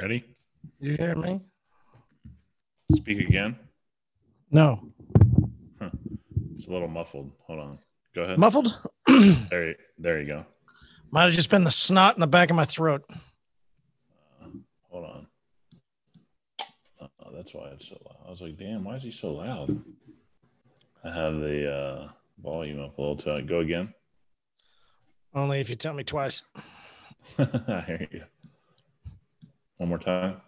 Ready? You hear me? Speak again. No. It's a little muffled. Hold on. Go ahead. Muffled? there, there you go. Might have just been the snot in the back of my throat. Hold on. Oh, that's why it's so loud. I was like, damn, why is he so loud? I have the uh, volume up a little too. Go again. Only if you tell me twice. I hear you. One more time.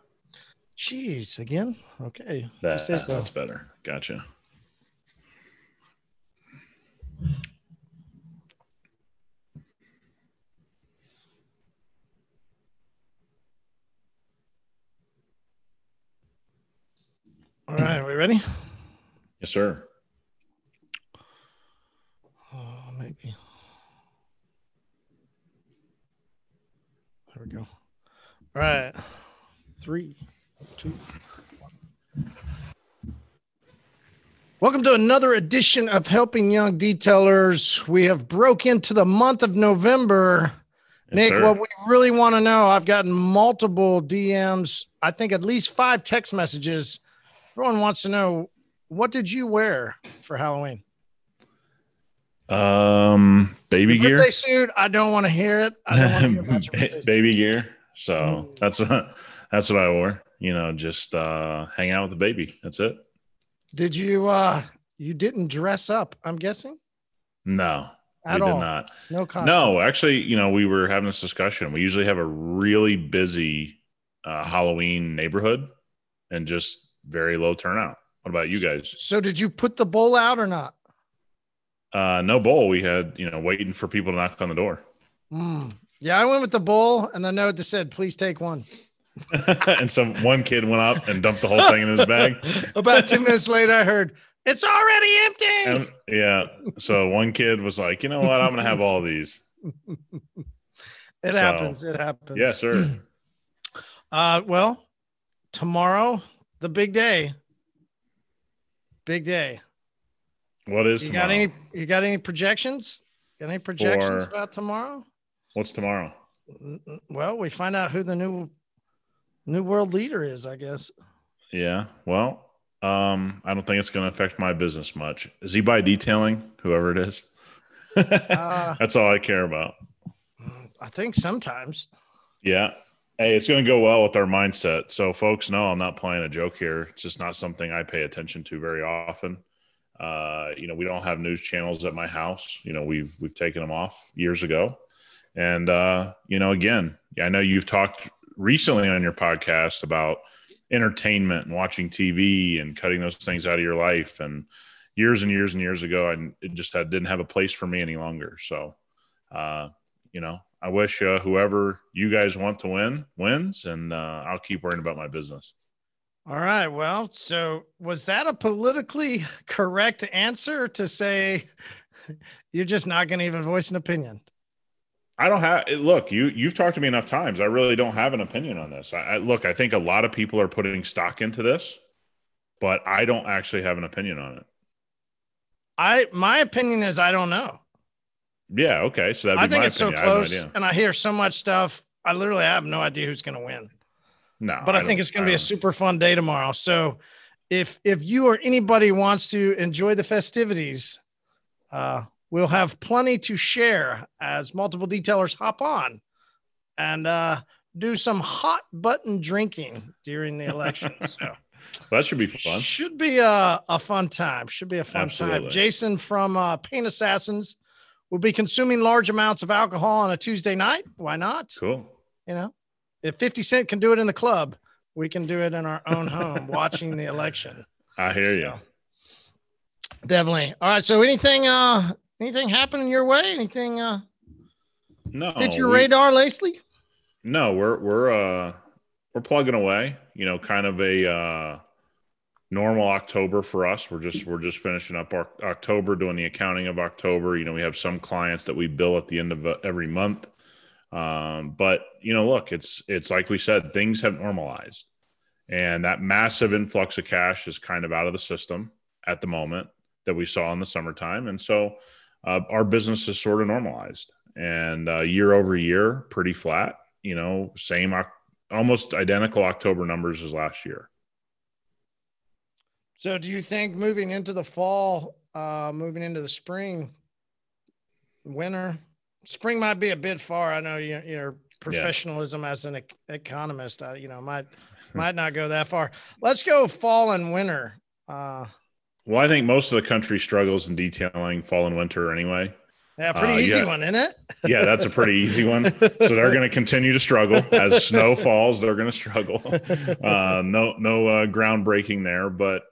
Jeez, again? Okay. That, so. That's better. Gotcha. All right, are we ready? Yes, sir. Oh, maybe. There we go. All right. Three, two, one. Welcome to another edition of Helping Young Detailers. We have broke into the month of November. Yes, Nick, sir. what we really want to know, I've gotten multiple DMs, I think at least five text messages. Everyone wants to know what did you wear for Halloween? Um, baby Your gear. birthday suit. I don't want to hear it. I don't want to hear about your birthday suit. baby gear. So Mm. that's what that's what I wore. You know, just uh hang out with the baby. That's it. Did you uh you didn't dress up, I'm guessing? No, At we all. did not. No costume. No, actually, you know, we were having this discussion. We usually have a really busy uh, Halloween neighborhood and just very low turnout. What about you guys? So did you put the bowl out or not? Uh, no bowl. We had, you know, waiting for people to knock on the door. Mm. Yeah, I went with the bowl and the note that said, please take one. and some one kid went up and dumped the whole thing in his bag. About two minutes later, I heard, it's already empty. And, yeah. So one kid was like, you know what? I'm going to have all these. it so- happens. It happens. Yes, sir. Uh, well, tomorrow, the big day. Big day. What is You tomorrow? got any? You got any projections? Got any projections For- about tomorrow? What's tomorrow? Well, we find out who the new new world leader is. I guess. Yeah. Well, um, I don't think it's going to affect my business much. Is he by detailing? Whoever it is. Uh, That's all I care about. I think sometimes. Yeah. Hey, it's going to go well with our mindset. So, folks, no, I'm not playing a joke here. It's just not something I pay attention to very often. Uh, you know, we don't have news channels at my house. You know, we've we've taken them off years ago. And uh, you know, again, I know you've talked recently on your podcast about entertainment and watching TV and cutting those things out of your life. And years and years and years ago, I it just had, didn't have a place for me any longer. So, uh, you know, I wish uh, whoever you guys want to win wins, and uh, I'll keep worrying about my business. All right. Well, so was that a politically correct answer to say you're just not going to even voice an opinion? I don't have look. You you've talked to me enough times. I really don't have an opinion on this. I, I look. I think a lot of people are putting stock into this, but I don't actually have an opinion on it. I my opinion is I don't know. Yeah. Okay. So that'd be I think it's opinion. so I no close, and I hear so much stuff. I literally have no idea who's going to win. No, but I, don't- think it's going to be a super fun day tomorrow. So if if you or anybody wants to enjoy the festivities, uh, we'll have plenty to share as multiple detailers hop on and uh, do some hot button drinking during the election. So That should be fun. should be a, a fun time. Should be a fun time. Jason from uh, Paint Assassins will be consuming large amounts of alcohol on a Tuesday night. Why not? Cool. You know, if 50 Cent can do it in the club, we can do it in our own home watching the election. I hear you. Definitely. All right. So anything uh anything happening your way? Anything uh No, hit your we- radar lately? No, we're we're uh we're plugging away. You know, kind of a uh normal October for us. We're just we're just finishing up our October, doing the accounting of October. You know, we have some clients that we bill at the end of uh, every month. Um, but you know, look, it's it's like we said, things have normalized, And that massive influx of cash is kind of out of the system at the moment that we saw in the summertime. And so uh, our business is sort of normalized and uh, year over year, pretty flat, you know, same, almost identical October numbers as last year. So do you think moving into the fall, uh, moving into the spring, winter, spring might be a bit far. I know you, your professionalism yeah. as an economist, uh, you know, might might not go that far. Let's go fall and winter. Uh, well, I think most of the country struggles in detailing fall and winter anyway. Yeah, pretty uh, easy yeah. one, isn't it? yeah, that's a pretty easy one. So they're going to continue to struggle as snow falls. They're going to struggle. Uh, no, no uh, groundbreaking there, but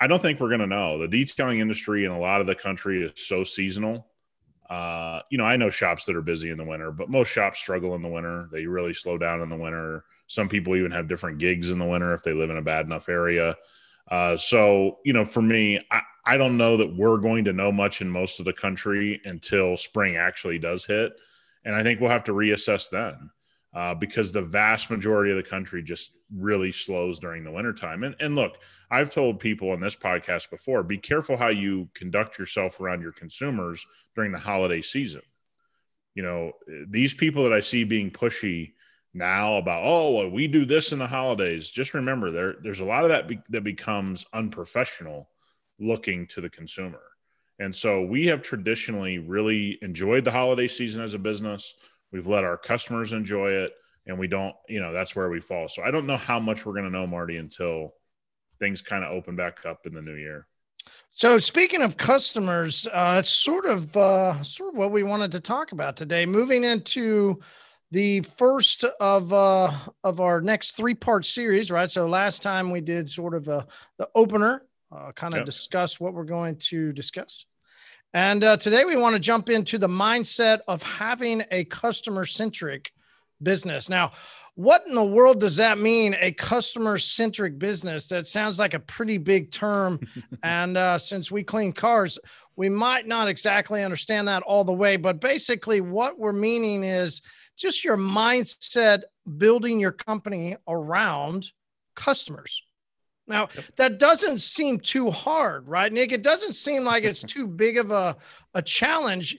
I don't think we're going to know. The detailing industry in a lot of the country is so seasonal uh, you know, I know shops that are busy in the winter, but most shops struggle in the winter. They really slow down in the winter. Some people even have different gigs in the winter if they live in a bad enough area. Uh, so, you know, for me, I, I don't know that we're going to know much in most of the country until spring actually does hit. And I think we'll have to reassess then uh, because the vast majority of the country just really slows during the wintertime. And, and look, I've told people on this podcast before be careful how you conduct yourself around your consumers during the holiday season. You know, these people that I see being pushy now about, oh, well, we do this in the holidays, just remember there, there's a lot of that be- that becomes unprofessional looking to the consumer. And so we have traditionally really enjoyed the holiday season as a business. We've let our customers enjoy it, and we don't, you know, that's where we fall. So I don't know how much we're going to know, Marty, until things kind of open back up in the new year. So speaking of customers, uh, it's sort of uh, sort of what we wanted to talk about today. Moving into the first of uh, of our next three part series, right? So last time we did sort of a, the opener, uh, kind of yep. discuss what we're going to discuss. And uh, today we want to jump into the mindset of having a customer centric business. Now, what in the world does that mean? A customer centric business? That sounds like a pretty big term. and uh, since we clean cars, we might not exactly understand that all the way. But basically, what we're meaning is just your mindset building your company around customers. Now, that doesn't seem too hard, right, Nick? It doesn't seem like it's too big of a, a challenge.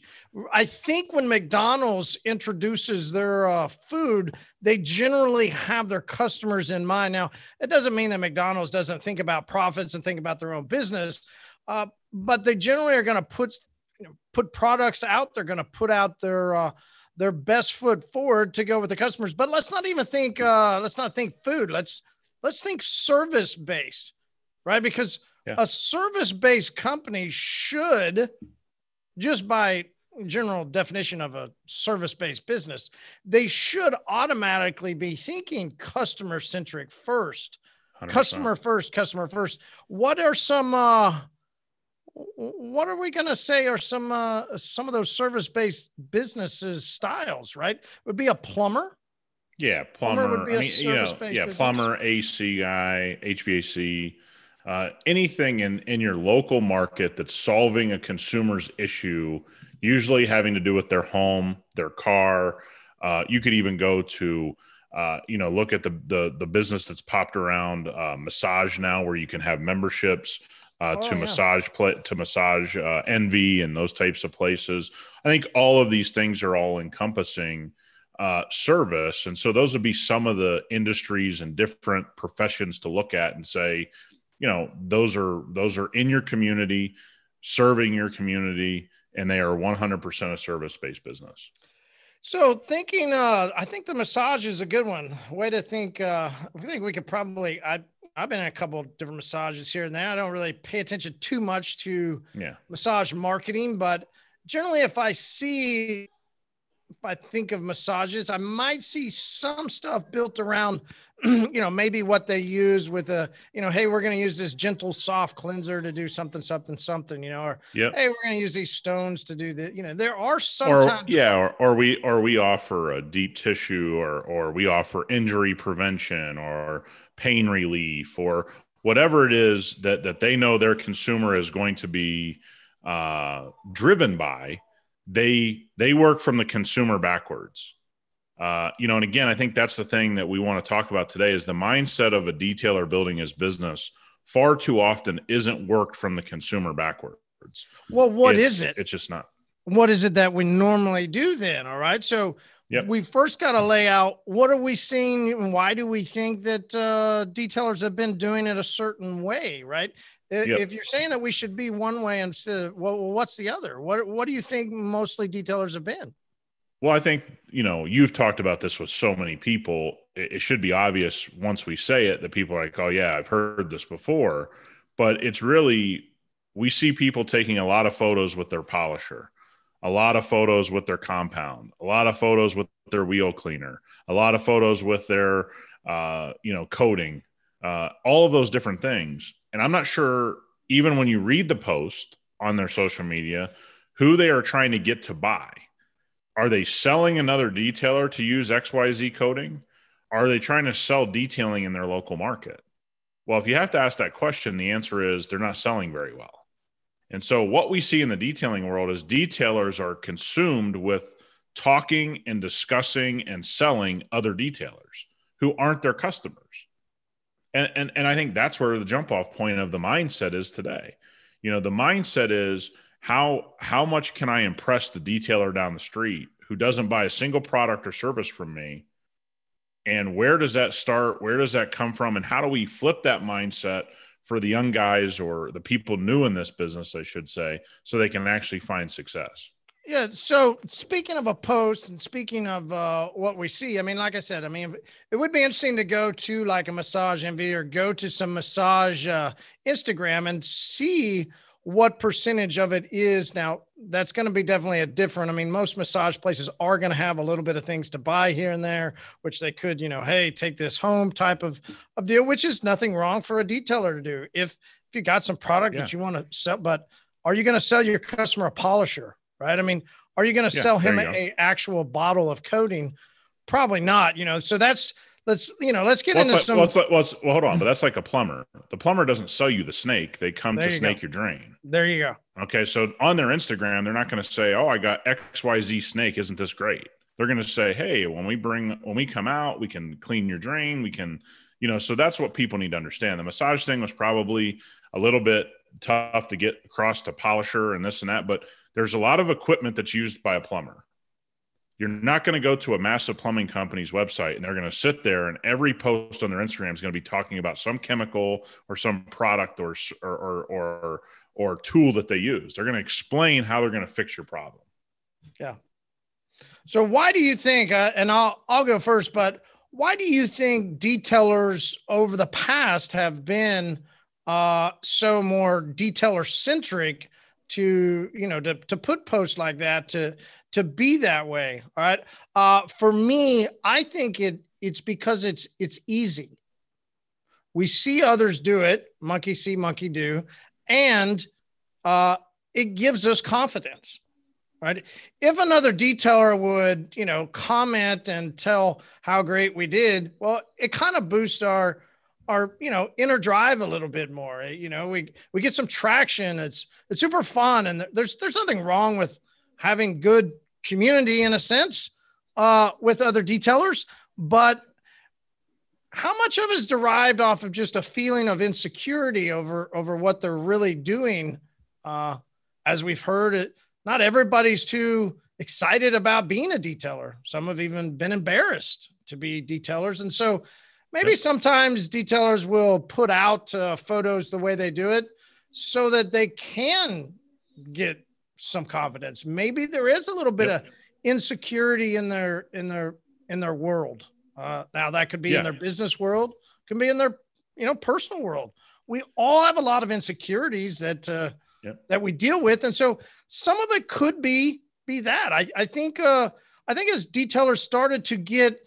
I think when McDonald's introduces their uh, food, they generally have their customers in mind. Now, it doesn't mean that McDonald's doesn't think about profits and think about their own business, uh, but they generally are going to put you know, put products out. They're going to put out their uh, their best foot forward to go with the customers. But let's not even think uh, let's not think food. Let's let's think service based, right? Because yeah. a service based company should, just by general definition of a service based business, they should automatically be thinking customer centric first. 100%. Customer first, customer first. What are some uh what are we going to say are some uh, some of those service based businesses styles right would be a plumber yeah, plumber. plumber would be I mean, you know, yeah, business. plumber, AC guy, HVAC, uh, anything in in your local market that's solving a consumer's issue, usually having to do with their home, their car. Uh, you could even go to, uh, you know, look at the the the business that's popped around uh, massage now, where you can have memberships. Uh, oh, to yeah. massage to massage uh, envy and those types of places. I think all of these things are all encompassing uh, service. And so those would be some of the industries and different professions to look at and say, you know, those are those are in your community, serving your community, and they are 100% a service-based business. So thinking, uh, I think the massage is a good one. Way to think. Uh, I think we could probably. I I've been in a couple different massages here and there. I don't really pay attention too much to yeah. massage marketing, but generally, if I see if I think of massages, I might see some stuff built around, you know, maybe what they use with a, you know, hey, we're going to use this gentle soft cleanser to do something, something, something, you know, or yep. hey, we're going to use these stones to do the, you know, there are sometimes, or, yeah, or, or we or we offer a deep tissue, or or we offer injury prevention, or pain relief, or whatever it is that that they know their consumer is going to be uh, driven by they they work from the consumer backwards Uh, you know, and again, I think that's the thing that we want to talk about today is the mindset of a detailer building his business far too often isn't worked from the consumer backwards. Well, what it's, is it? It's just not. What is it that we normally do then? All right. So Yep. we first got to lay out what are we seeing and why do we think that uh, detailers have been doing it a certain way, right? Yep. If you're saying that we should be one way instead of, well, what's the other? What, what do you think mostly detailers have been? Well, I think, you know, you've talked about this with so many people. It, it should be obvious once we say it that people are like, oh, yeah, I've heard this before. But it's really, we see people taking a lot of photos with their polisher, a lot of photos with their compound, a lot of photos with their wheel cleaner, a lot of photos with their, uh, you know, coating, uh, all of those different things. And I'm not sure, even when you read the post on their social media, who they are trying to get to buy are they selling another detailer to use XYZ coating? Are they trying to sell detailing in their local market? Well, if you have to ask that question, the answer is they're not selling very well. And so, what we see in the detailing world is detailers are consumed with talking and discussing and selling other detailers who aren't their customers. And, and, and I think that's where the jump off point of the mindset is today. You know, the mindset is how how much can I impress the detailer down the street who doesn't buy a single product or service from me? And where does that start? Where does that come from? And how do we flip that mindset for the young guys or the people new in this business, I should say, so they can actually find success? Yeah. So speaking of a post and speaking of uh, what we see, I mean, like I said, I mean, it would be interesting to go to like a massage envy or go to some massage uh, Instagram and see what percentage of it is now that's going to be definitely a different i mean most massage places are going to have a little bit of things to buy here and there which they could you know hey take this home type of, of deal which is nothing wrong for a detailer to do if if you got some product Yeah. that you want to sell but are you going to sell your customer a polisher right i mean are you going to Yeah, sell him a, go. actual bottle of coating probably not you know so that's let's you know let's get Well, into like, some well, like- well, well, hold on, but that's like a plumber. The plumber doesn't sell you the snake; they come There to you snake go. your drain. there you go Okay, so on their Instagram, they're not going to say, "Oh, I got XYZ snake. Isn't this great?" They're going to say, "Hey, when we bring when we come out, we can clean your drain. We can, you know." So that's what people need to understand. The massage thing was probably a little bit tough to get across to polisher and this and that, but there's a lot of equipment that's used by a plumber. You're not going to go to a massive plumbing company's website and they're going to sit there and every post on their Instagram is going to be talking about some chemical or some product or or or or, or tool that they use. They're going to explain how they're going to fix your problem. Yeah. So why do you think? Uh, and I'll I'll go first, but why do you think detailers over the past have been uh, so more detailer centric to you know to to put posts like that to to be that way? All right. Uh, for me, I think it it's because it's it's easy. We see others do it, monkey see, monkey do, and uh, it gives us confidence right? If another detailer would, you know, comment and tell how great we did, well, it kind of boosts our our you know inner drive a little bit more. You know, we we get some traction. It's it's super fun, and there's there's nothing wrong with having good community in a sense uh, with other detailers, but how much of it is derived off of just a feeling of insecurity over over what they're really doing uh, as we've heard it not everybody's too excited about being a detailer. Some have even been embarrassed to be detailers. And so maybe sometimes detailers will put out uh, photos the way they do it so that they can get some confidence. Maybe there is a little bit Yep. of insecurity in their in their in their world. Uh, now that could be Yeah. in their business world, can be in their you know personal world. We all have a lot of insecurities that uh, Yep. that we deal with, and so some of it could be be that. I I think uh, I think as detailers started to get.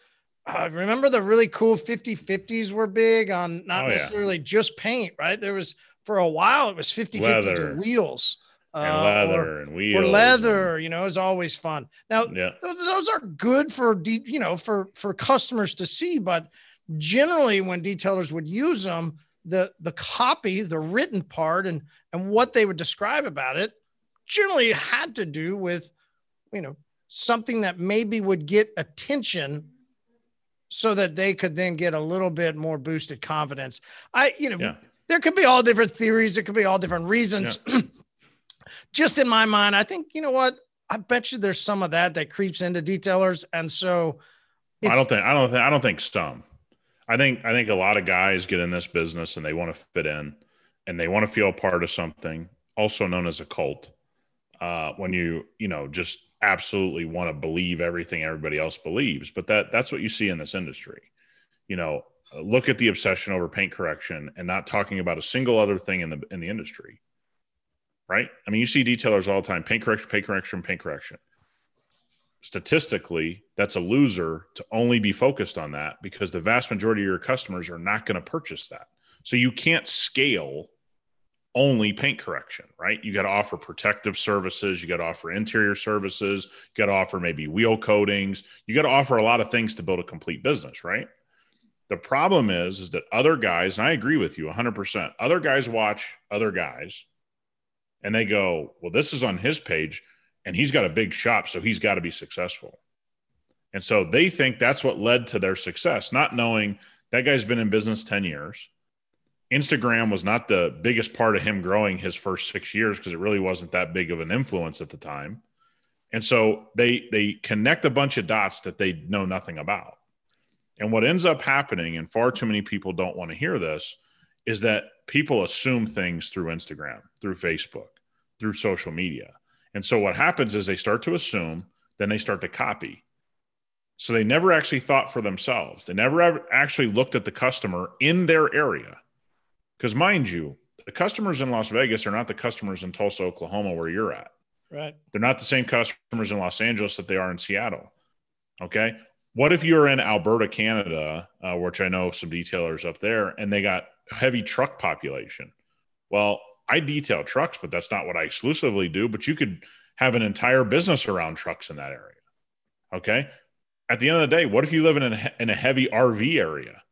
Uh, remember the really cool 50 50s were big on not Oh, yeah. necessarily just paint, right? There was for a while it was 50 50 Leather. wheels And uh, leather or, and or wheels. leather, you know, is always fun. Now, yeah. those, those are good for de- you know for for customers to see but generally when detailers would use them the the copy the written part and and what they would describe about it generally had to do with you know something that maybe would get attention so that they could then get a little bit more boosted confidence. I, you know, yeah. there could be all different theories, there could be all different reasons. Yeah. Just in my mind, I think, you know what? I bet you there's some of that that creeps into detailers. And so I don't think, I don't think, I don't think some. I think, I think a lot of guys get in this business and they want to fit in and they want to feel a part of something, also known as a cult. Uh, when you, you know, just absolutely want to believe everything everybody else believes, but that that's what you see in this industry. You know, look at the obsession over paint correction and not talking about a single other thing in the in the industry. Right? I mean, you see detailers all the time, paint correction, paint correction, paint correction. Statistically, that's a loser to only be focused on that because the vast majority of your customers are not going to purchase that. So you can't scale only paint correction, right? You got to offer protective services, you got to offer interior services, you got to offer maybe wheel coatings, you got to offer a lot of things to build a complete business, right? The problem is is that other guys, and I agree with you 100%. Other guys watch other guys and they go, "Well, this is on his page and he's got a big shop, so he's got to be successful." And so they think that's what led to their success, not knowing that guy's been in business 10 years Instagram was not the biggest part of him growing his first six years because it really wasn't that big of an influence at the time. And so they they connect a bunch of dots that they know nothing about. And what ends up happening, and far too many people don't want to hear this, is that people assume things through Instagram, through Facebook, through social media. And so what happens is they start to assume, then they start to copy. So they never actually thought for themselves. They never actually looked at the customer in their area because mind you, the customers in Las Vegas are not the customers in Tulsa, Oklahoma, where you're at. Right. They're not the same customers in Los Angeles that they are in Seattle. Okay. What if you're in Alberta, Canada, uh, which I know some detailers up there, and they got heavy truck population? Well, I detail trucks, but that's not what I exclusively do. But you could have an entire business around trucks in that area. Okay. At the end of the day, what if you live in a, in a heavy RV area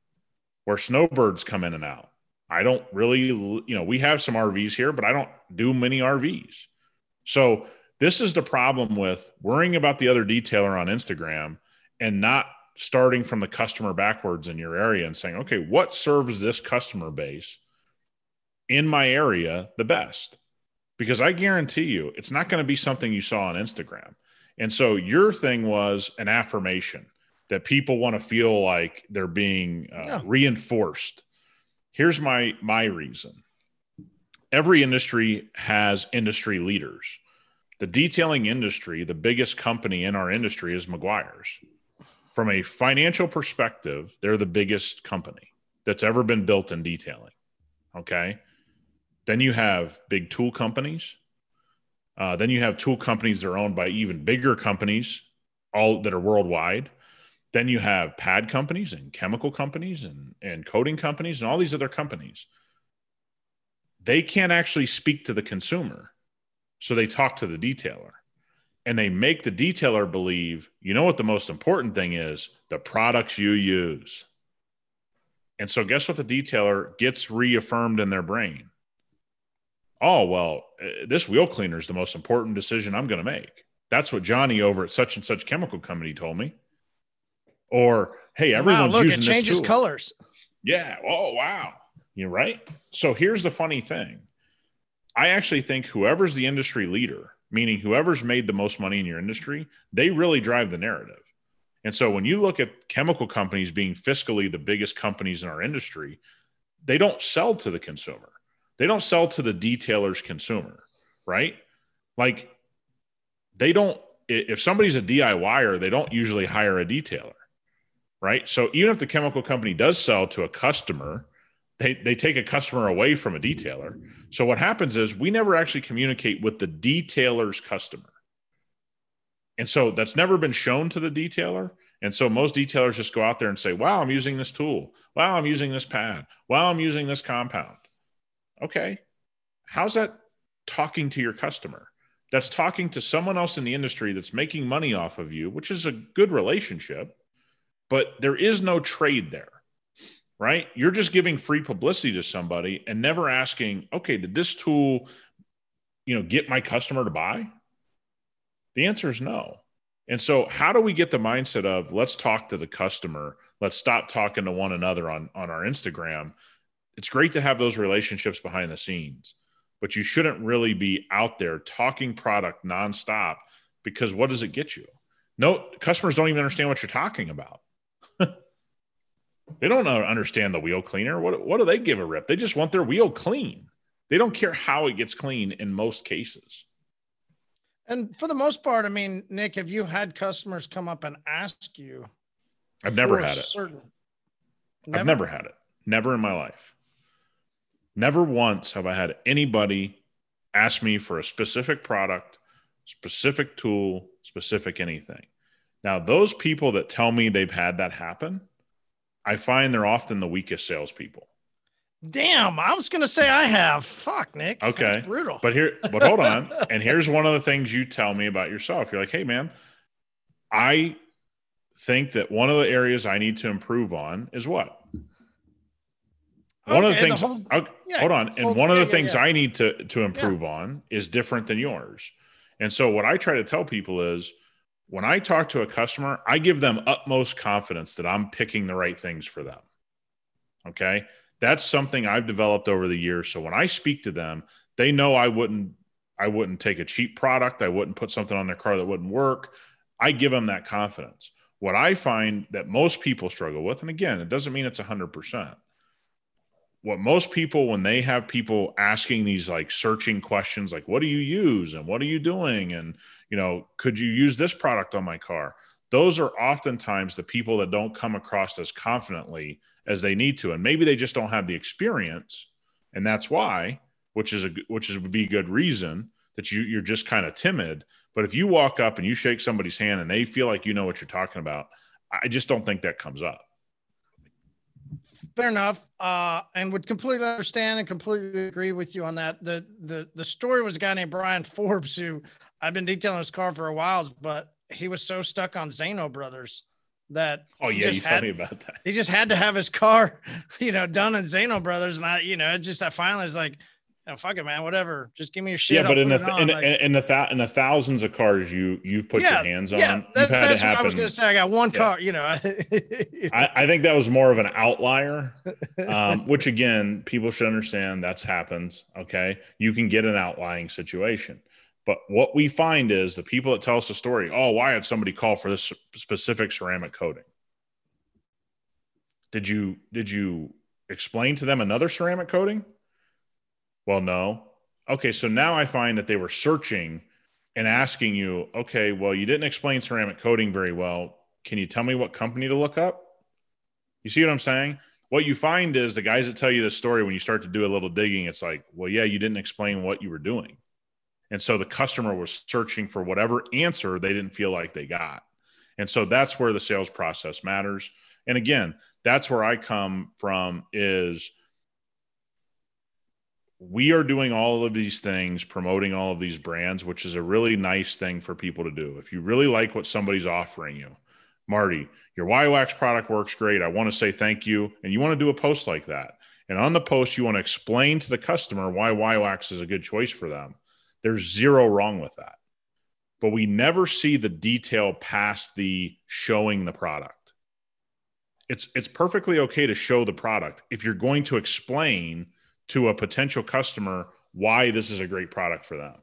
where snowbirds come in and out? I don't really, you know, we have some RVs here, but I don't do many RVs. So this is the problem with worrying about the other detailer on Instagram and not starting from the customer backwards in your area and saying, okay, what serves this customer base in my area the best? Because I guarantee you, it's not going to be something you saw on Instagram. And so your thing was an affirmation that people want to feel like they're being uh, yeah. reinforced here's my my reason. Every industry has industry leaders. The detailing industry the biggest company in our industry is Meguiar's. From a financial perspective they're the biggest company that's ever been built in detailing okay? Then you have big tool companies. Uh, then you have tool companies that are owned by even bigger companies all that are worldwide then you have pad companies and chemical companies and, and coating companies and all these other companies. They can't actually speak to the consumer. So they talk to the detailer and they make the detailer believe, you know what the most important thing is? The products you use. And so, guess what the detailer gets reaffirmed in their brain? Oh, well, uh, this wheel cleaner is the most important decision I'm going to make. That's what Johnny over at such and such chemical company told me. Or, hey, everyone's wow, look, using it changes colors. Yeah. Oh, wow. You're right. So here's the funny thing. I actually think whoever's the industry leader, meaning whoever's made the most money in your industry, they really drive the narrative. And so when you look at chemical companies being fiscally the biggest companies in our industry, they don't sell to the consumer. They don't sell to the detailer's consumer, right? Like they don't if somebody's a DIYer, they don't usually hire a detailer right? So even if the chemical company does sell to a customer, they, they take a customer away from a detailer. So what happens is we never actually communicate with the detailer's customer. And so that's never been shown to the detailer. And so most detailers just go out there and say, wow, I'm using this tool. Wow, I'm using this pad. Wow, I'm using this compound. Okay. How's that talking to your customer? That's talking to someone else in the industry that's making money off of you, which is a good relationship but there is no trade there, right? You're just giving free publicity to somebody and never asking, okay, did this tool, you know, get my customer to buy? The answer is no. And so, how do we get the mindset of let's talk to the customer? Let's stop talking to one another on, on our Instagram. It's great to have those relationships behind the scenes, but you shouldn't really be out there talking product nonstop because what does it get you? No, customers don't even understand what you're talking about. they don't understand the wheel cleaner. What, what do they give a rip? They just want their wheel clean. They don't care how it gets clean in most cases. And for the most part, I mean, Nick, have you had customers come up and ask you? I've never had it. Certain... Never? I've never had it. Never in my life. Never once have I had anybody ask me for a specific product, specific tool, specific anything. Now, those people that tell me they've had that happen, I find they're often the weakest salespeople. Damn, I was gonna say I have. Fuck, Nick. Okay, That's brutal. But here, but hold on. and here's one of the things you tell me about yourself. You're like, hey, man, I think that one of the areas I need to improve on is what. One okay, of the things. The whole, yeah, hold on, and one of the things yeah. I need to to improve on is different than yours. And so, what I try to tell people is, when I talk to a customer, I give them utmost confidence that I'm picking the right things for them. Okay that's something I've developed over the years. So when I speak to them, they know I wouldn't I wouldn't take a cheap product. I wouldn't put something on their car that wouldn't work. I give them that confidence. What I find that most people struggle with, and again, it doesn't mean it's 100%. What most people, when they have people asking these like searching questions, like, what do you use? And what are you doing? And, you know, could you use this product on my car? Those are oftentimes the people that don't come across as confidently as they need to. And maybe they just don't have the experience. And that's why which is a which is would be good reason that you you're just kind of timid. But if you walk up and you shake somebody's hand and they feel like you know what you're talking about i just don't think that comes up fair enough uh, and would completely understand and completely agree with you on that. The the the story was a guy named brian forbes who i've been detailing his car for a while but he was so stuck on Zaino Brothers that oh yeah you had, told me about that. he just had to have his car you know done in Zaino Brothers and i you know it just i finally was like oh, fuck it man whatever just give me your shit yeah but in the in, like, in, the th- in the thousands of cars you you've put yeah, your hands on yeah, that, that's what i was gonna say i got one yeah. car you know I, I think that was more of an outlier um, which again people should understand that's happens okay you can get an outlying situation but what we find is the people that tell us the story, oh, why had somebody call for this specific ceramic coating? Did you did you explain to them another ceramic coating? Well, no. Okay, so now I find that they were searching and asking you, okay, well, you didn't explain ceramic coating very well. Can you tell me what company to look up? You see what I'm saying? What you find is the guys that tell you this story, when you start to do a little digging, it's like, well, yeah, you didn't explain what you were doing. And so the customer was searching for whatever answer they didn't feel like they got. And so that's where the sales process matters. And again, that's where I come from is we are doing all of these things, promoting all of these brands, which is a really nice thing for people to do. If you really like what somebody's offering you, Marty, your Wiowax product works great. I want to say thank you. And you want to do a post like that. And on the post, you want to explain to the customer why Wiowax is a good choice for them. There's zero wrong with that. But we never see the detail past the showing the product. It's it's perfectly okay to show the product if you're going to explain to a potential customer why this is a great product for them.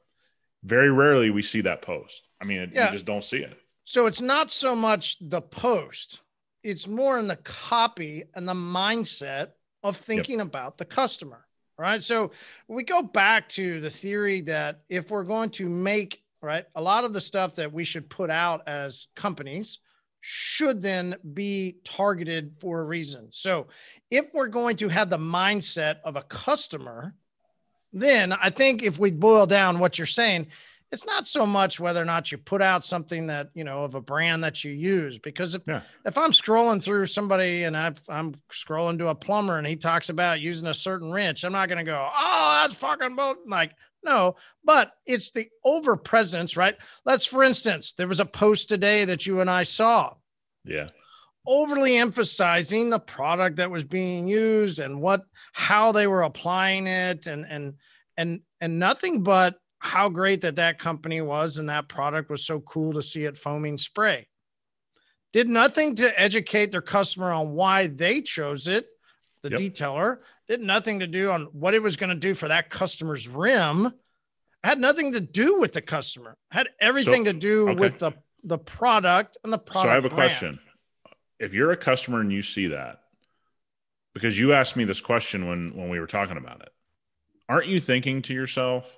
Very rarely we see that post. I mean, it, yeah. you just don't see it. So it's not so much the post, it's more in the copy and the mindset of thinking yep. about the customer right? So we go back to the theory that if we're going to make right a lot of the stuff that we should put out as companies should then be targeted for a reason. So if we're going to have the mindset of a customer, then I think if we boil down what you're saying, it's not so much whether or not you put out something that you know of a brand that you use because if, yeah. if i'm scrolling through somebody and i am scrolling to a plumber and he talks about using a certain wrench i'm not going to go oh that's fucking boat like no but it's the over presence right? Let's for instance there was a post today that you and i saw. Yeah. Overly emphasizing the product that was being used and what how they were applying it and and and and nothing but how great that that company was and that product was so cool to see it foaming spray. Did nothing to educate their customer on why they chose it, the yep. detailer, did nothing to do on what it was going to do for that customer's rim. Had nothing to do with the customer. Had everything so, to do okay. with the the product and the product. So I have a brand. question. If you're a customer and you see that, because you asked me this question when when we were talking about it, aren't you thinking to yourself,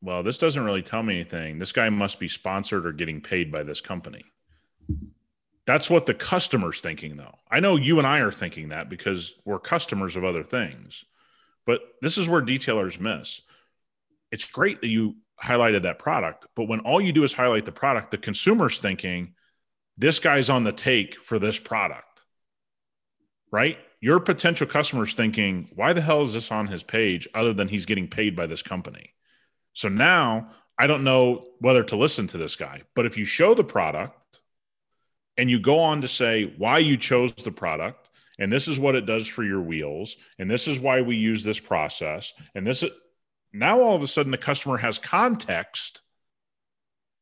well, this doesn't really tell me anything. This guy must be sponsored or getting paid by this company. That's what the customer's thinking, though. I know you and I are thinking that because we're customers of other things. But this is where detailers miss. It's great that you highlighted that product, but when all you do is highlight the product, the consumer's thinking, this guy's on the take for this product, right? Your potential customer's thinking, why the hell is this on his page other than he's getting paid by this company? So now I don't know whether to listen to this guy. But if you show the product and you go on to say why you chose the product, and this is what it does for your wheels, and this is why we use this process, and this is now all of a sudden the customer has context.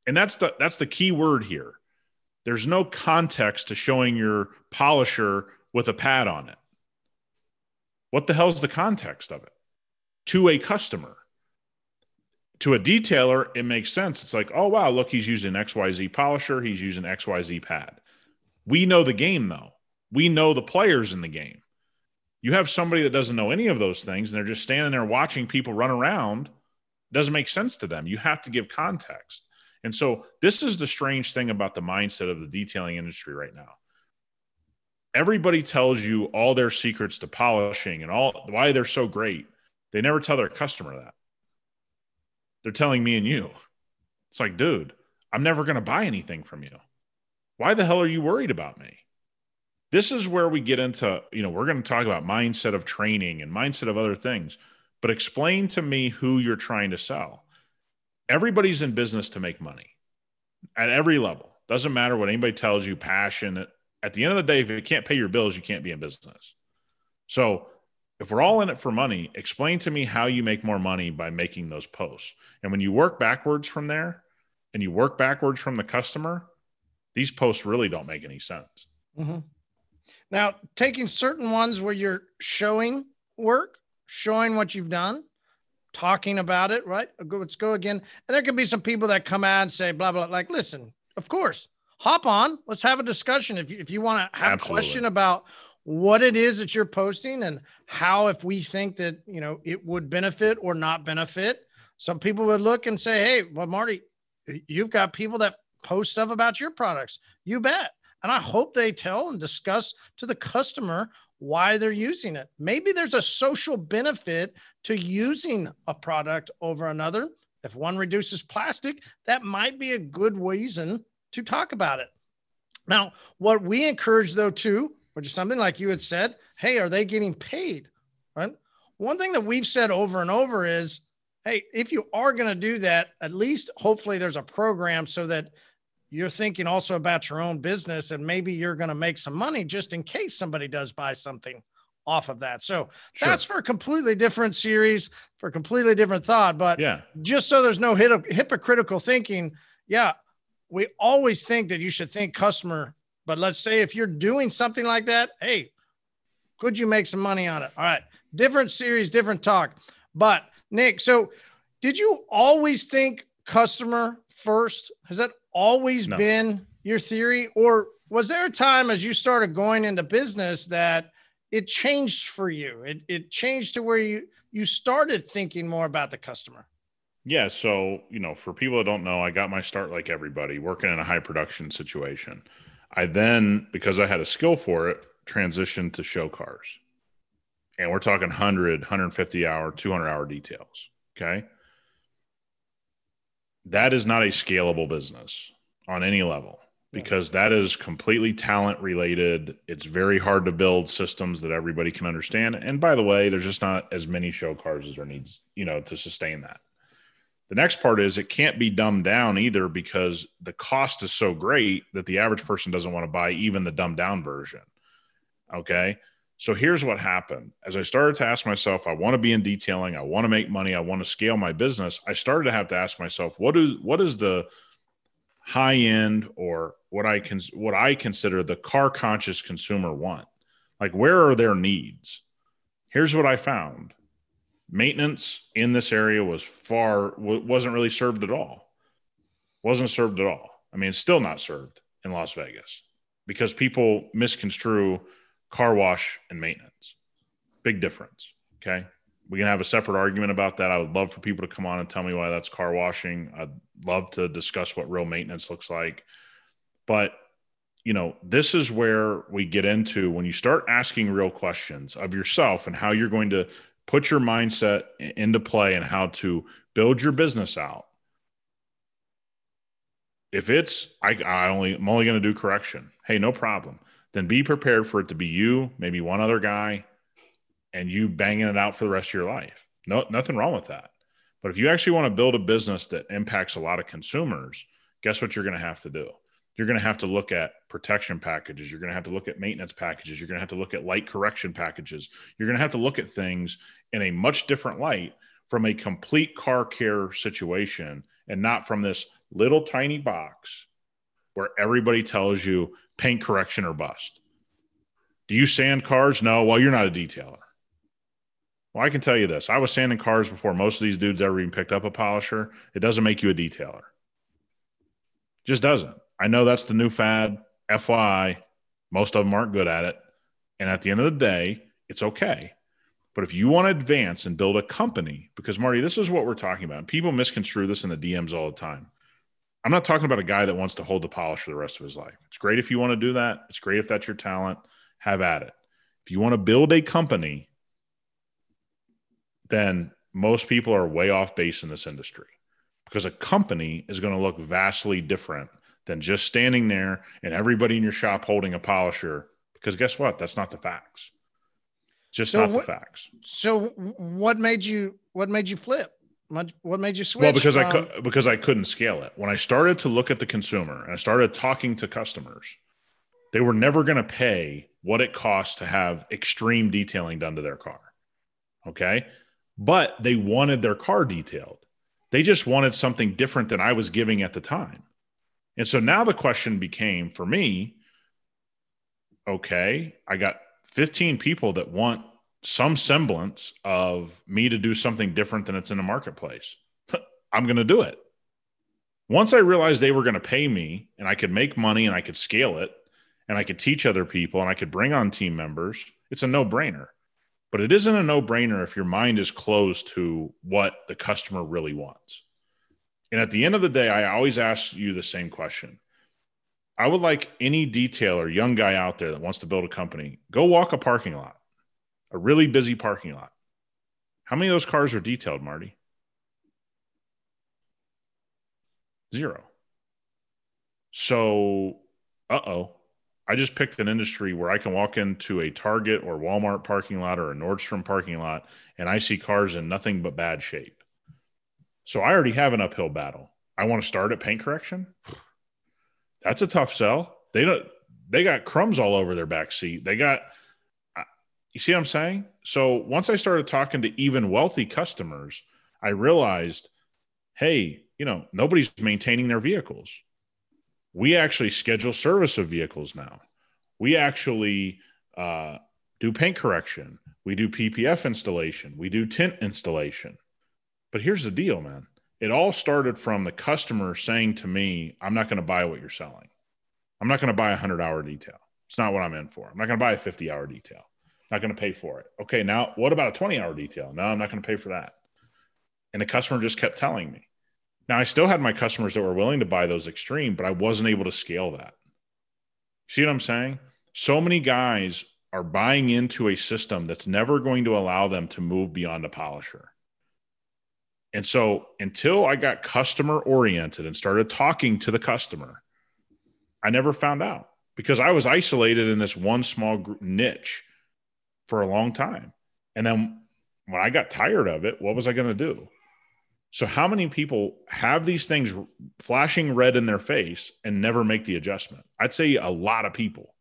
And that's the that's the key word here. There's no context to showing your polisher with a pad on it. What the hell's the context of it? To a customer to a detailer, it makes sense. It's like, oh, wow, look, he's using XYZ polisher, he's using XYZ pad. We know the game, though. We know the players in the game. You have somebody that doesn't know any of those things and they're just standing there watching people run around. It doesn't make sense to them. You have to give context. And so, this is the strange thing about the mindset of the detailing industry right now. Everybody tells you all their secrets to polishing and all why they're so great. They never tell their customer that. They're telling me and you. It's like, dude, I'm never going to buy anything from you. Why the hell are you worried about me? This is where we get into, you know, we're going to talk about mindset of training and mindset of other things, but explain to me who you're trying to sell. Everybody's in business to make money at every level. Doesn't matter what anybody tells you, passion. At the end of the day, if you can't pay your bills, you can't be in business. So if we're all in it for money, explain to me how you make more money by making those posts. And when you work backwards from there and you work backwards from the customer, these posts really don't make any sense. Mm-hmm. Now, taking certain ones where you're showing work, showing what you've done, talking about it, right? Let's go again. And there could be some people that come out and say, blah, blah, like, listen, of course, hop on. Let's have a discussion. If you, if you want to have Absolutely. a question about what it is that you're posting and how if we think that you know it would benefit or not benefit some people would look and say hey well marty you've got people that post stuff about your products you bet and i hope they tell and discuss to the customer why they're using it maybe there's a social benefit to using a product over another if one reduces plastic that might be a good reason to talk about it now what we encourage though too which is something like you had said, hey, are they getting paid? Right. One thing that we've said over and over is, hey, if you are going to do that, at least hopefully there's a program so that you're thinking also about your own business and maybe you're going to make some money just in case somebody does buy something off of that. So sure. that's for a completely different series, for a completely different thought. But yeah, just so there's no hypocritical thinking, yeah, we always think that you should think customer but let's say if you're doing something like that, hey, could you make some money on it? All right. Different series, different talk. But Nick, so did you always think customer first? Has that always no. been your theory? Or was there a time as you started going into business that it changed for you? It, it changed to where you, you started thinking more about the customer? Yeah. So, you know, for people that don't know, I got my start like everybody working in a high production situation. I then, because I had a skill for it, transitioned to show cars. And we're talking 100, 150 hour, 200 hour details. Okay. That is not a scalable business on any level because that is completely talent related. It's very hard to build systems that everybody can understand. And by the way, there's just not as many show cars as there needs, you know, to sustain that. The next part is it can't be dumbed down either because the cost is so great that the average person doesn't want to buy even the dumbed down version. Okay. So here's what happened. As I started to ask myself, I want to be in detailing, I want to make money, I want to scale my business, I started to have to ask myself, what is what is the high end or what I can what I consider the car conscious consumer want? Like where are their needs? Here's what I found. Maintenance in this area was far wasn't really served at all. Wasn't served at all. I mean, it's still not served in Las Vegas because people misconstrue car wash and maintenance. Big difference. Okay. We can have a separate argument about that. I would love for people to come on and tell me why that's car washing. I'd love to discuss what real maintenance looks like. But, you know, this is where we get into when you start asking real questions of yourself and how you're going to put your mindset into play and how to build your business out if it's I, I only I'm only going to do correction. Hey, no problem. Then be prepared for it to be you, maybe one other guy, and you banging it out for the rest of your life. No, nothing wrong with that. But if you actually want to build a business that impacts a lot of consumers, guess what you're going to have to do? You're going to have to look at protection packages. You're going to have to look at maintenance packages. You're going to have to look at light correction packages. You're going to have to look at things in a much different light from a complete car care situation and not from this little tiny box where everybody tells you paint correction or bust. Do you sand cars? No. Well, you're not a detailer. Well, I can tell you this. I was sanding cars before most of these dudes ever even picked up a polisher. It doesn't make you a detailer. Just doesn't. I know that's the new fad. FYI, most of them aren't good at it. And at the end of the day, it's okay. But if you want to advance and build a company, because Marty, this is what we're talking about. People misconstrue this in the DMs all the time. I'm not talking about a guy that wants to hold the polish for the rest of his life. It's great if you want to do that. It's great if that's your talent. Have at it. If you want to build a company, then most people are way off base in this industry because a company is going to look vastly different than just standing there and everybody in your shop holding a polisher. Because guess what? That's not the facts. It's just so not what, the facts. So what made you what made you flip? What made you switch? Well, because from... I could because I couldn't scale it. When I started to look at the consumer and I started talking to customers, they were never going to pay what it costs to have extreme detailing done to their car. Okay, but they wanted their car detailed. They just wanted something different than I was giving at the time. And so now the question became for me, okay, I got 15 people that want some semblance of me to do something different than it's in the marketplace, I'm going to do it. Once I realized they were going to pay me and I could make money and I could scale it and I could teach other people and I could bring on team members, it's a no brainer. But it isn't a no brainer if your mind is closed to what the customer really wants. And at the end of the day, I always ask you the same question. I would like any detailer, young guy out there that wants to build a company, go walk a parking lot a really busy parking lot. How many of those cars are detailed, Marty? Zero. So, uh oh. I just picked an industry where I can walk into a Target or Walmart parking lot or a Nordstrom parking lot and I see cars in nothing but bad shape. So I already have an uphill battle. I want to start at paint correction. That's a tough sell. They don't they got crumbs all over their back seat. They got you see what I'm saying? So once I started talking to even wealthy customers, I realized, hey, you know, nobody's maintaining their vehicles. We actually schedule service of vehicles now. We actually uh, do paint correction. We do PPF installation. We do tint installation. But here's the deal, man. It all started from the customer saying to me, I'm not going to buy what you're selling. I'm not going to buy a 100 hour detail. It's not what I'm in for. I'm not going to buy a 50 hour detail. Not going to pay for it. Okay, now what about a 20 hour detail? No, I'm not going to pay for that. And the customer just kept telling me. Now, I still had my customers that were willing to buy those extreme, but I wasn't able to scale that. See what I'm saying? So many guys are buying into a system that's never going to allow them to move beyond a polisher. And so until I got customer oriented and started talking to the customer, I never found out because I was isolated in this one small niche for a long time. And then when I got tired of it, what was I going to do? So, how many people have these things flashing red in their face and never make the adjustment? I'd say a lot of people,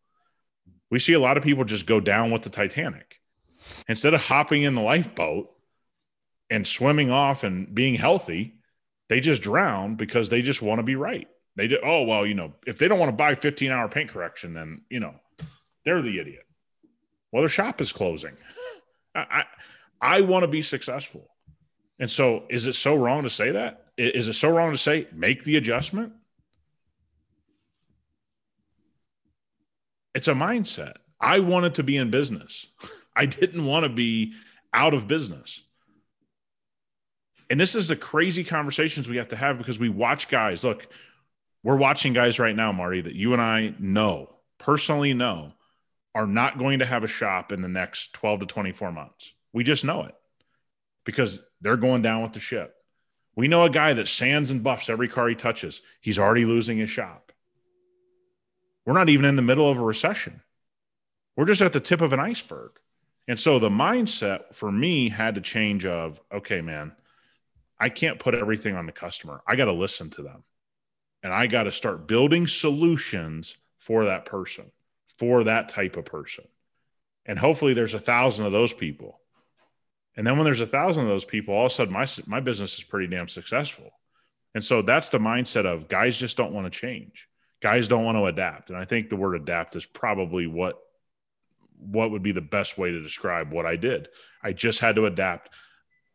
We see a lot of people just go down with the Titanic instead of hopping in the lifeboat and swimming off and being healthy. They just drown because they just want to be right. They do, oh well, you know, if they don't want to buy 15 hour paint correction, then you know, they're the idiot. Well, their shop is closing. I I, I want to be successful. And so is it so wrong to say that? Is it so wrong to say make the adjustment? It's a mindset. I wanted to be in business. I didn't want to be out of business. And this is the crazy conversations we have to have because we watch guys. Look, we're watching guys right now, Marty, that you and I know, personally know, are not going to have a shop in the next 12 to 24 months. We just know it because they're going down with the ship. We know a guy that sands and buffs every car he touches. He's already losing his shop. We're not even in the middle of a recession. We're just at the tip of an iceberg. And so the mindset for me had to change of, okay, man, I can't put everything on the customer. I got to listen to them and I got to start building solutions for that person, for that type of person. And hopefully there's a thousand of those people. And then when there's a thousand of those people, all of a sudden my, my business is pretty damn successful. And so that's the mindset of guys just don't want to change. Guys don't want to adapt. And I think the word adapt is probably what what would be the best way to describe what I did. I just had to adapt.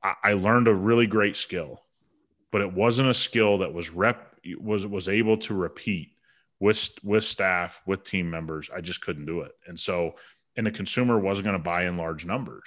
I, I learned a really great skill, but it wasn't a skill that was rep was was able to repeat with with staff with team members i just couldn't do it. And so and the consumer wasn't going to buy in large numbers.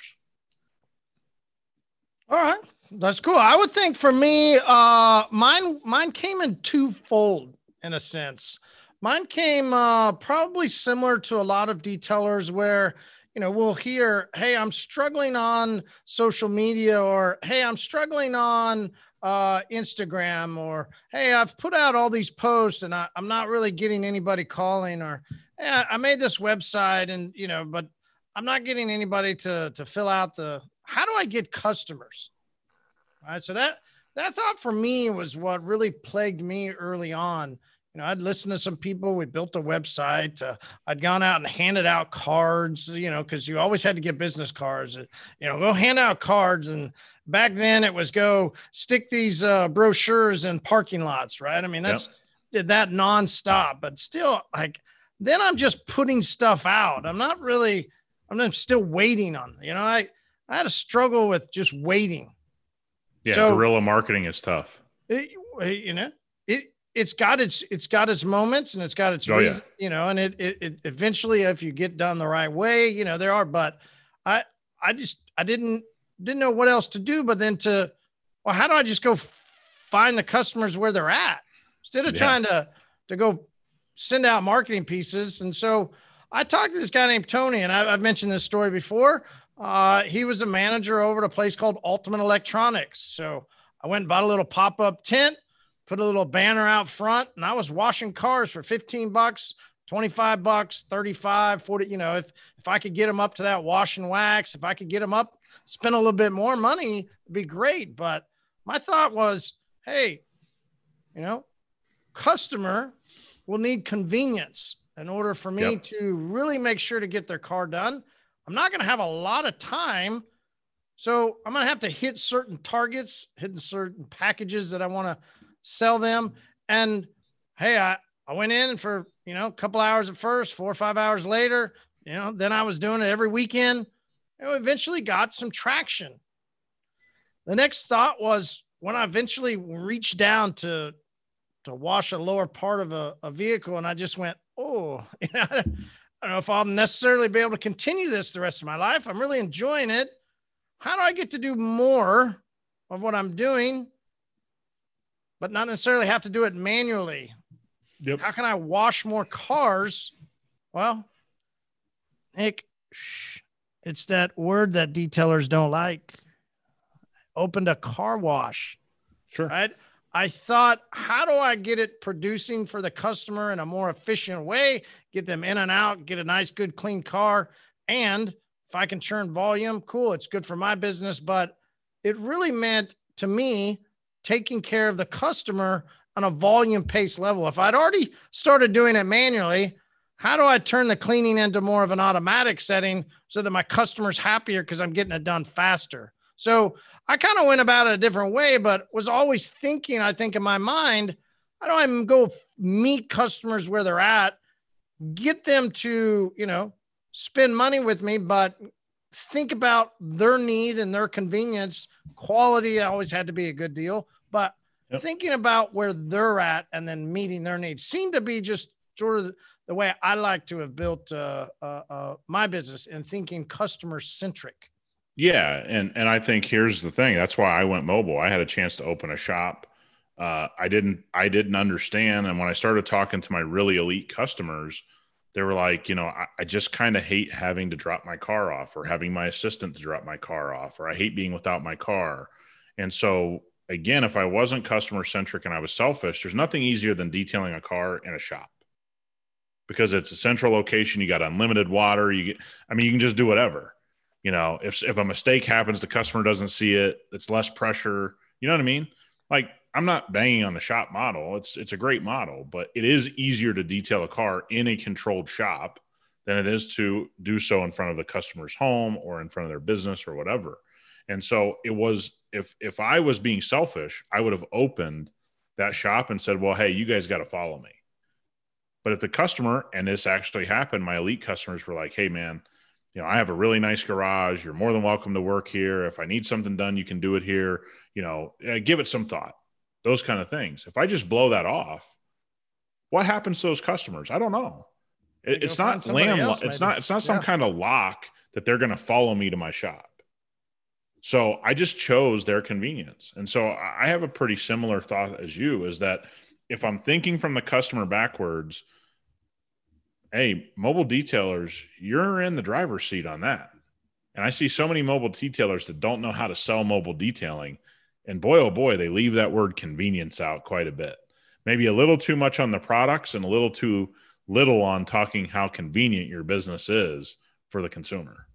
All right. That's cool. I would think for me uh mine mine came in twofold in a sense. Mine came uh probably similar to a lot of detailers where you know we'll hear hey i'm struggling on social media or hey i'm struggling on uh, Instagram or, hey, I've put out all these posts and I, am not really getting anybody calling or, hey, I made this website and, you know, but I'm not getting anybody to, to fill out the, how do I get customers? All right. So that, that thought for me was what really plagued me early on you know, I'd listened to some people. We built a website. Uh, I'd gone out and handed out cards, you know, because you always had to get business cards. Uh, you know, go hand out cards. And back then it was go stick these uh, brochures in parking lots, right? I mean, that's yep. did that nonstop. But still, like, then I'm just putting stuff out. I'm not really. I'm still waiting on. You know, I I had a struggle with just waiting. Yeah, so, guerrilla marketing is tough. It, you know, it's got its it's got its moments and it's got its oh, reason, yeah. you know and it, it it eventually if you get done the right way you know there are but i i just i didn't didn't know what else to do but then to well how do i just go find the customers where they're at instead of yeah. trying to to go send out marketing pieces and so i talked to this guy named tony and I, i've mentioned this story before uh, he was a manager over at a place called ultimate electronics so i went and bought a little pop-up tent put a little banner out front and I was washing cars for 15 bucks, 25 bucks, 35, 40, you know, if if I could get them up to that wash and wax, if I could get them up, spend a little bit more money, it'd be great, but my thought was, hey, you know, customer will need convenience in order for me yep. to really make sure to get their car done. I'm not going to have a lot of time. So I'm going to have to hit certain targets, hitting certain packages that I want to sell them. And hey, I, I went in for, you know, a couple hours at first, four or five hours later, you know, then I was doing it every weekend. Know, eventually got some traction. The next thought was when I eventually reached down to to wash a lower part of a, a vehicle, and I just went, oh, you know, I don't know if I'll necessarily be able to continue this the rest of my life. I'm really enjoying it. How do I get to do more of what I'm doing but not necessarily have to do it manually. Yep. How can I wash more cars? Well, Nick, it's that word that detailers don't like. Opened a car wash. Sure. Right. I thought, how do I get it producing for the customer in a more efficient way? Get them in and out, get a nice, good, clean car. And if I can churn volume, cool, it's good for my business. But it really meant to me taking care of the customer on a volume pace level. If I'd already started doing it manually, how do I turn the cleaning into more of an automatic setting so that my customer's happier because I'm getting it done faster? So I kind of went about it a different way, but was always thinking, I think in my mind, how do I go meet customers where they're at, get them to, you know, spend money with me, but think about their need and their convenience. Quality always had to be a good deal, but yep. thinking about where they're at and then meeting their needs seemed to be just sort of the way I like to have built uh, uh, uh, my business and thinking customer centric. Yeah, and and I think here's the thing. That's why I went mobile. I had a chance to open a shop. Uh, I didn't I didn't understand, and when I started talking to my really elite customers, they were like, you know, I, I just kind of hate having to drop my car off, or having my assistant to drop my car off, or I hate being without my car. And so again, if I wasn't customer centric and I was selfish, there's nothing easier than detailing a car in a shop because it's a central location. You got unlimited water. You get, I mean, you can just do whatever you know if if a mistake happens the customer doesn't see it it's less pressure you know what i mean like i'm not banging on the shop model it's it's a great model but it is easier to detail a car in a controlled shop than it is to do so in front of the customer's home or in front of their business or whatever and so it was if if i was being selfish i would have opened that shop and said well hey you guys got to follow me but if the customer and this actually happened my elite customers were like hey man you know, I have a really nice garage. You're more than welcome to work here. If I need something done, you can do it here. You know, uh, give it some thought. Those kind of things. If I just blow that off, what happens to those customers? I don't know. It, it's not land. Else, it's not. It's not some yeah. kind of lock that they're going to follow me to my shop. So I just chose their convenience, and so I have a pretty similar thought as you. Is that if I'm thinking from the customer backwards, hey, mobile detailers, you're in the driver's seat on that. And I see so many mobile detailers that don't know how to sell mobile detailing. And boy, oh boy, they leave that word convenience out quite a bit. Maybe a little too much on the products and a little too little on talking how convenient your business is for the consumer.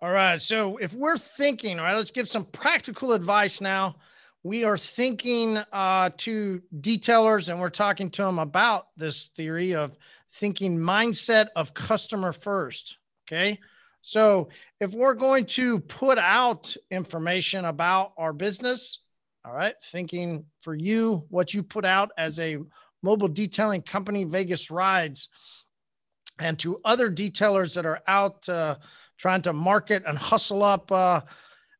All right. So if we're thinking, all right, let's give some practical advice now. We are thinking uh, to detailers and we're talking to them about this theory of thinking mindset of customer first. Okay. So if we're going to put out information about our business, all right, thinking for you, what you put out as a mobile detailing company, Vegas Rides, and to other detailers that are out uh, trying to market and hustle up uh,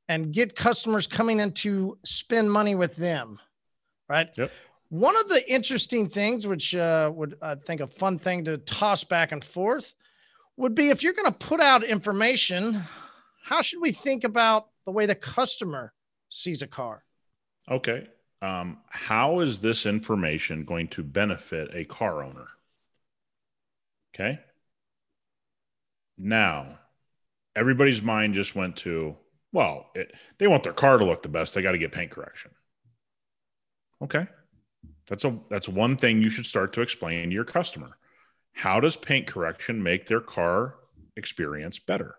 and get customers coming in to spend money with them, right? Yep. One of the interesting things, which uh, would I think a fun thing to toss back and forth, would be if you're going to put out information, how should we think about the way the customer sees a car? Okay. Um, how is this information going to benefit a car owner? Okay. Now, everybody's mind just went to, well, it, they want their car to look the best. They got to get paint correction. Okay. That's a that's one thing you should start to explain to your customer. How does paint correction make their car experience better?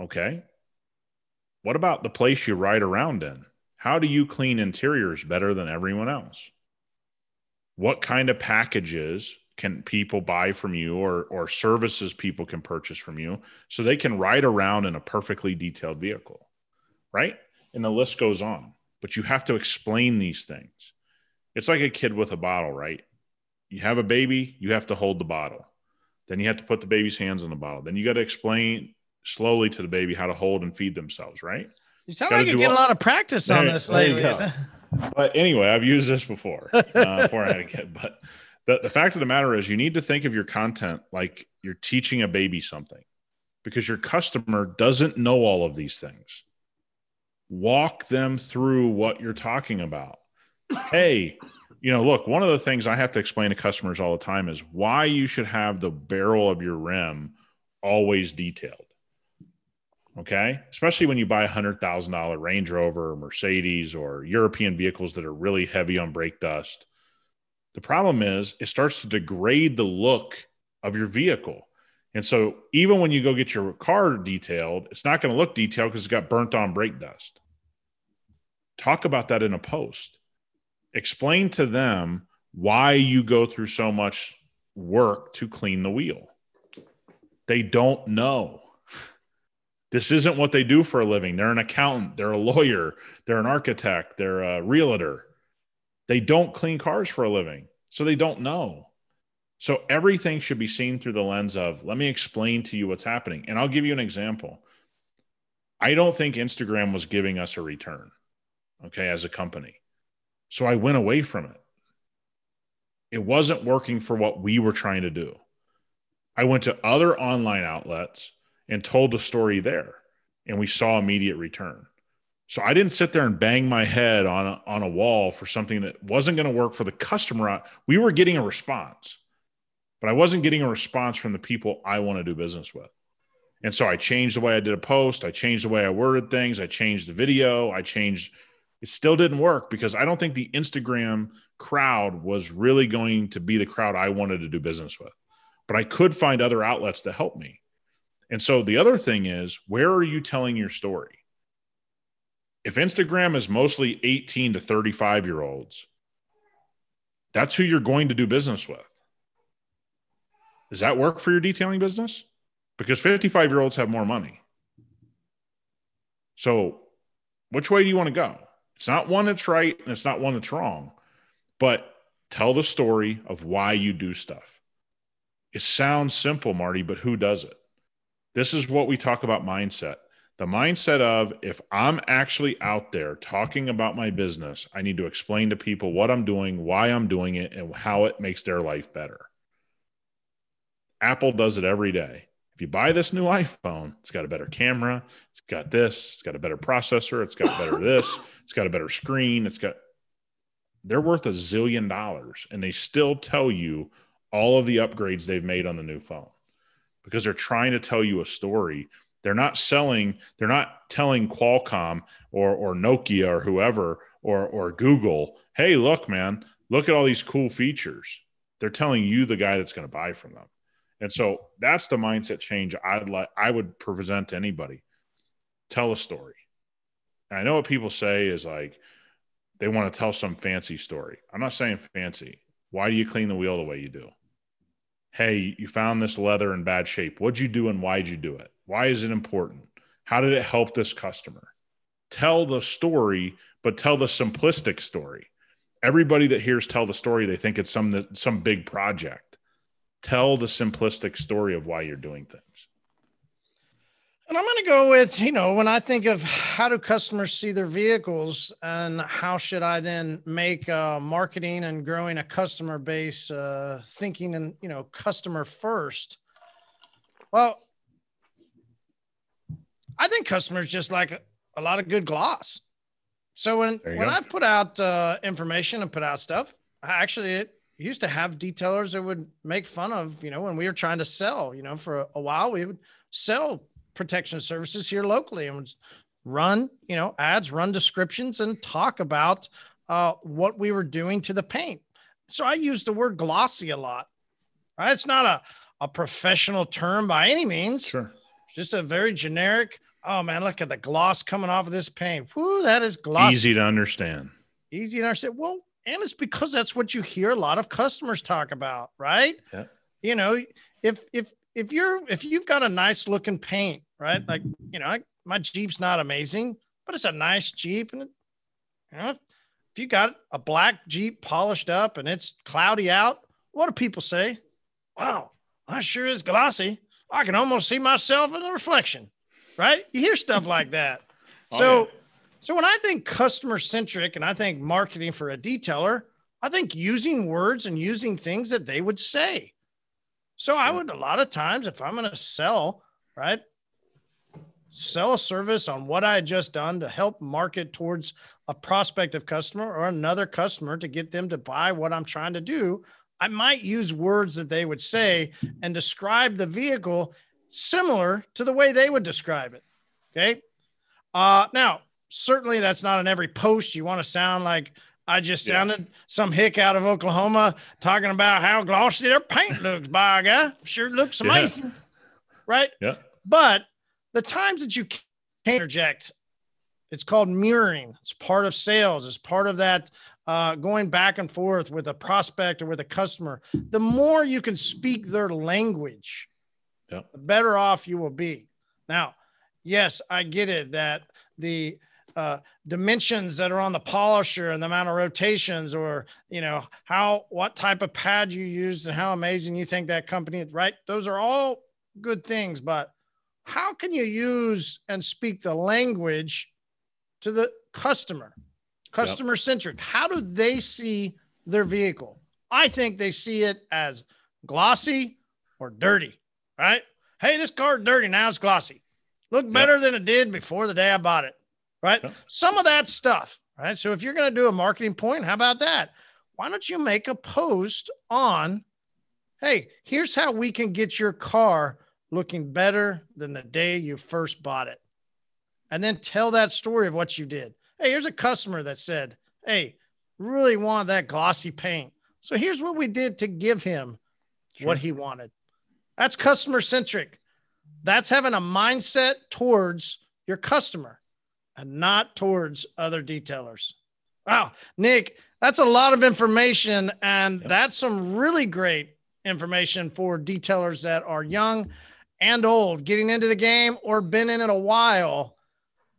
Okay. What about the place you ride around in? How do you clean interiors better than everyone else? What kind of packages can people buy from you or or services people can purchase from you so they can ride around in a perfectly detailed vehicle? Right? And the list goes on. But you have to explain these things. It's like a kid with a bottle, right? You have a baby, you have to hold the bottle. Then you have to put the baby's hands on the bottle. Then you got to explain slowly to the baby how to hold and feed themselves, right? You sound like you're getting all... a lot of practice there, on this lately. but anyway, I've used this before uh, before I had a kid. But the, the fact of the matter is, you need to think of your content like you're teaching a baby something because your customer doesn't know all of these things. Walk them through what you're talking about hey, you know, look, one of the things I have to explain to customers all the time is why you should have the barrel of your rim always detailed. Okay. Especially when you buy a hundred thousand dollar Range Rover or Mercedes or European vehicles that are really heavy on brake dust. The problem is it starts to degrade the look of your vehicle. And so even when you go get your car detailed, it's not going to look detailed because it's got burnt on brake dust. Talk about that in a post explain to them why you go through so much work to clean the wheel. They don't know. This isn't what they do for a living. They're an accountant, they're a lawyer, they're an architect, they're a realtor. They don't clean cars for a living. So they don't know. So everything should be seen through the lens of let me explain to you what's happening. And I'll give you an example. I don't think Instagram was giving us a return, okay, as a company. So I went away from it. It wasn't working for what we were trying to do. I went to other online outlets and told the story there, and we saw immediate return. So I didn't sit there and bang my head on a, on a wall for something that wasn't going to work for the customer. We were getting a response, but I wasn't getting a response from the people I want to do business with. And so I changed the way I did a post. I changed the way I worded things. I changed the video. I changed. It still didn't work because I don't think the Instagram crowd was really going to be the crowd I wanted to do business with. But I could find other outlets to help me. And so the other thing is, where are you telling your story? If Instagram is mostly 18 to 35 year olds, that's who you're going to do business with. Does that work for your detailing business? because 55 year olds have more money. So, which way do you want to go? It's not one that's right and it's not one that's wrong, but tell the story of why you do stuff. It sounds simple, Marty, but who does it? This is what we talk about mindset. The mindset of if I'm actually out there talking about my business, I need to explain to people what I'm doing, why I'm doing it, and how it makes their life better. Apple does it every day. If you buy this new iPhone, it's got a better camera, it's got this, it's got a better processor, it's got better this, it's got a better screen, it's got they're worth a zillion dollars and they still tell you all of the upgrades they've made on the new phone because they're trying to tell you a story. They're not selling, they're not telling Qualcomm or or Nokia or whoever or or Google, "Hey, look, man, look at all these cool features." They're telling you the guy that's going to buy from them. And so that's the mindset change I'd like I would present to anybody. Tell a story. And I know what people say is like they want to tell some fancy story. I'm not saying fancy. Why do you clean the wheel the way you do? Hey, you found this leather in bad shape. What'd you do and why'd you do it? Why is it important? How did it help this customer? Tell the story, but tell the simplistic story. Everybody that hears tell the story, they think it's some some big project tell the simplistic story of why you're doing things. And I'm going to go with, you know, when I think of how do customers see their vehicles and how should I then make uh, marketing and growing a customer base, uh, thinking and, you know, customer first. Well, I think customers just like a, a lot of good gloss. So when, when go. I've put out uh, information and put out stuff, actually it used to have detailers that would make fun of, you know, when we were trying to sell, you know, for a, a while, we would sell protection services here locally and run, you know, ads, run descriptions and talk about uh, what we were doing to the paint. So I use the word glossy a lot. Right? It's not a, a professional term by any means. Sure. It's just a very generic. Oh man, look at the gloss coming off of this paint. Whoo, that is glossy. Easy to understand. Easy to understand. Well, and it's because that's what you hear a lot of customers talk about, right? Yeah. You know, if if if you're if you've got a nice looking paint, right? Mm-hmm. Like, you know, I, my Jeep's not amazing, but it's a nice Jeep and it, you know, if you got a black Jeep polished up and it's cloudy out, what do people say? Wow, I sure is glossy. I can almost see myself in the reflection, right? You hear stuff like that. Oh, so yeah so when I think customer centric and I think marketing for a detailer, I think using words and using things that they would say. So I would a lot of times if I'm going to sell, right? Sell a service on what I had just done to help market towards a prospective customer or another customer to get them to buy what I'm trying to do. I might use words that they would say and describe the vehicle similar to the way they would describe it. Okay. Uh, now, certainly that's not in every post. You want to sound like I just sounded yeah. some hick out of Oklahoma talking about how glossy their paint looks by a guy. Sure looks amazing. Yeah. Right. Yeah. But the times that you can interject It's called mirroring. It's part of sales. It's part of that uh, going back and forth with a prospect or with a customer. The more you can speak their language, yep. the better off you will be. Now, yes, I get it that the uh, dimensions that are on the polisher and the amount of rotations or you know how what type of pad you used and how amazing you think that company is right? Those are all good things but how can you use and speak the language to the customer? Customer centric yep. how do they see their vehicle? I think they see it as glossy or dirty right? Hey this car dirty now it's glossy. Look better yep. than it did before the day i bought it right? Yeah. Some of that stuff, right? So if you're going to do a marketing point, how about that? Why don't you make a post on, hey, here's how we can get your car looking better than the day you first bought it. And then tell that story of what you did. Hey, here's a customer that said, hey, really want that glossy paint. So here's what we did to give him sure. what he wanted. That's customer centric. That's having a mindset towards your customer and not towards other detailers. Wow, Nick, that's a lot of information, and yep. that's some really great information for detailers that are young and old, getting into the game or been in it a while.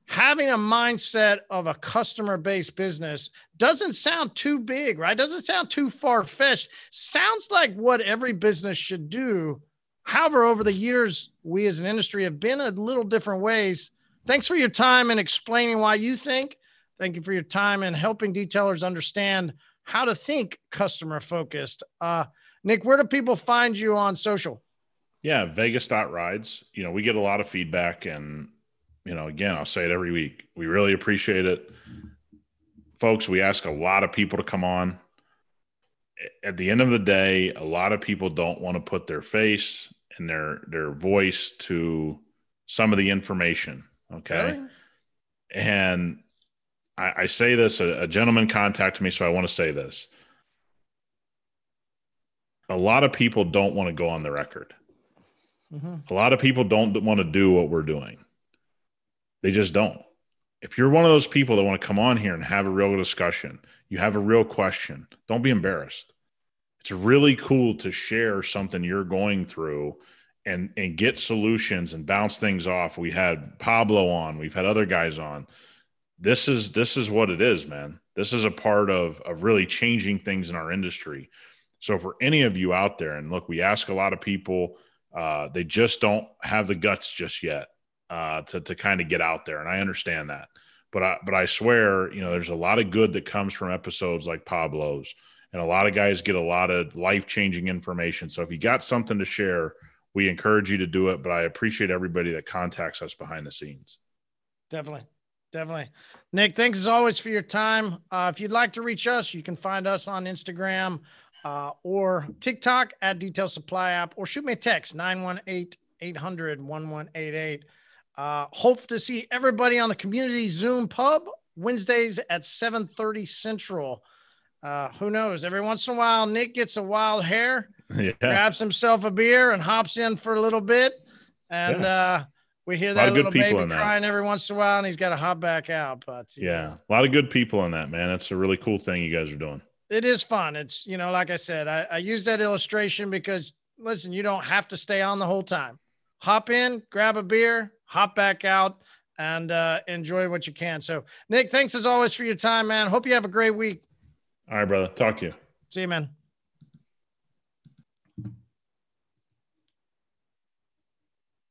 Having a mindset of a customer based business doesn't sound too big, right? Doesn't sound too far fetched. Sounds like what every business should do. However, over the years, we as an industry have been a little different ways Thanks for your time and explaining why you think. Thank you for your time and helping detailers understand how to think customer focused. Uh, Nick, where do people find you on social? Yeah, Vegas.rides. You know, we get a lot of feedback and, you know, again, I'll say it every week. We really appreciate it. Folks, we ask a lot of people to come on. At the end of the day, a lot of people don't want to put their face and their their voice to some of the information Okay. Really? And I, I, say this a, a gentleman contacted me, so I want to say this. A lot of people don't want to go on the record. Mm-hmm. A lot of people don't want to do what we're doing. They just don't. If you're one of those people that want to come on here and have a real discussion, you have a real question, don't be embarrassed. It's really cool to share something you're going through and and get solutions and bounce things off. We had Pablo on, we've had other guys on. This is this is what it is, man. This is a part of of really changing things in our industry. So for any of you out there, and look, we ask a lot of people, uh, they just don't have the guts just yet uh, to to kind of get out there, and I understand that. But I but I swear, you know, there's a lot of good that comes from episodes like Pablo's, and a lot of guys get a lot of life changing information. So if you got something to share we encourage you to do it, but I appreciate everybody that contacts us behind the scenes. Definitely. Definitely. Nick, thanks as always for your time. Uh, if you'd like to reach us, you can find us on Instagram uh, or TikTok at Detail Supply App or shoot me a text 918 800 1188. Uh, hope to see everybody on the community Zoom pub Wednesdays at 7:30 Central. Uh, who knows? Every once in a while, Nick gets a wild hair yeah. grabs himself a beer and hops in for a little bit. And yeah. uh, we hear that little baby crying every once in a while, and he's got to hop back out. But yeah, know. a lot of good people in that, man. It's a really cool thing you guys are doing. It is fun. It's, you know, like I said, I, I use that illustration because listen, you don't have to stay on the whole time. Hop in, grab a beer, hop back out, and uh, enjoy what you can. So, Nick, thanks as always for your time, man. Hope you have a great week. All right, brother. Talk to you. See you, man.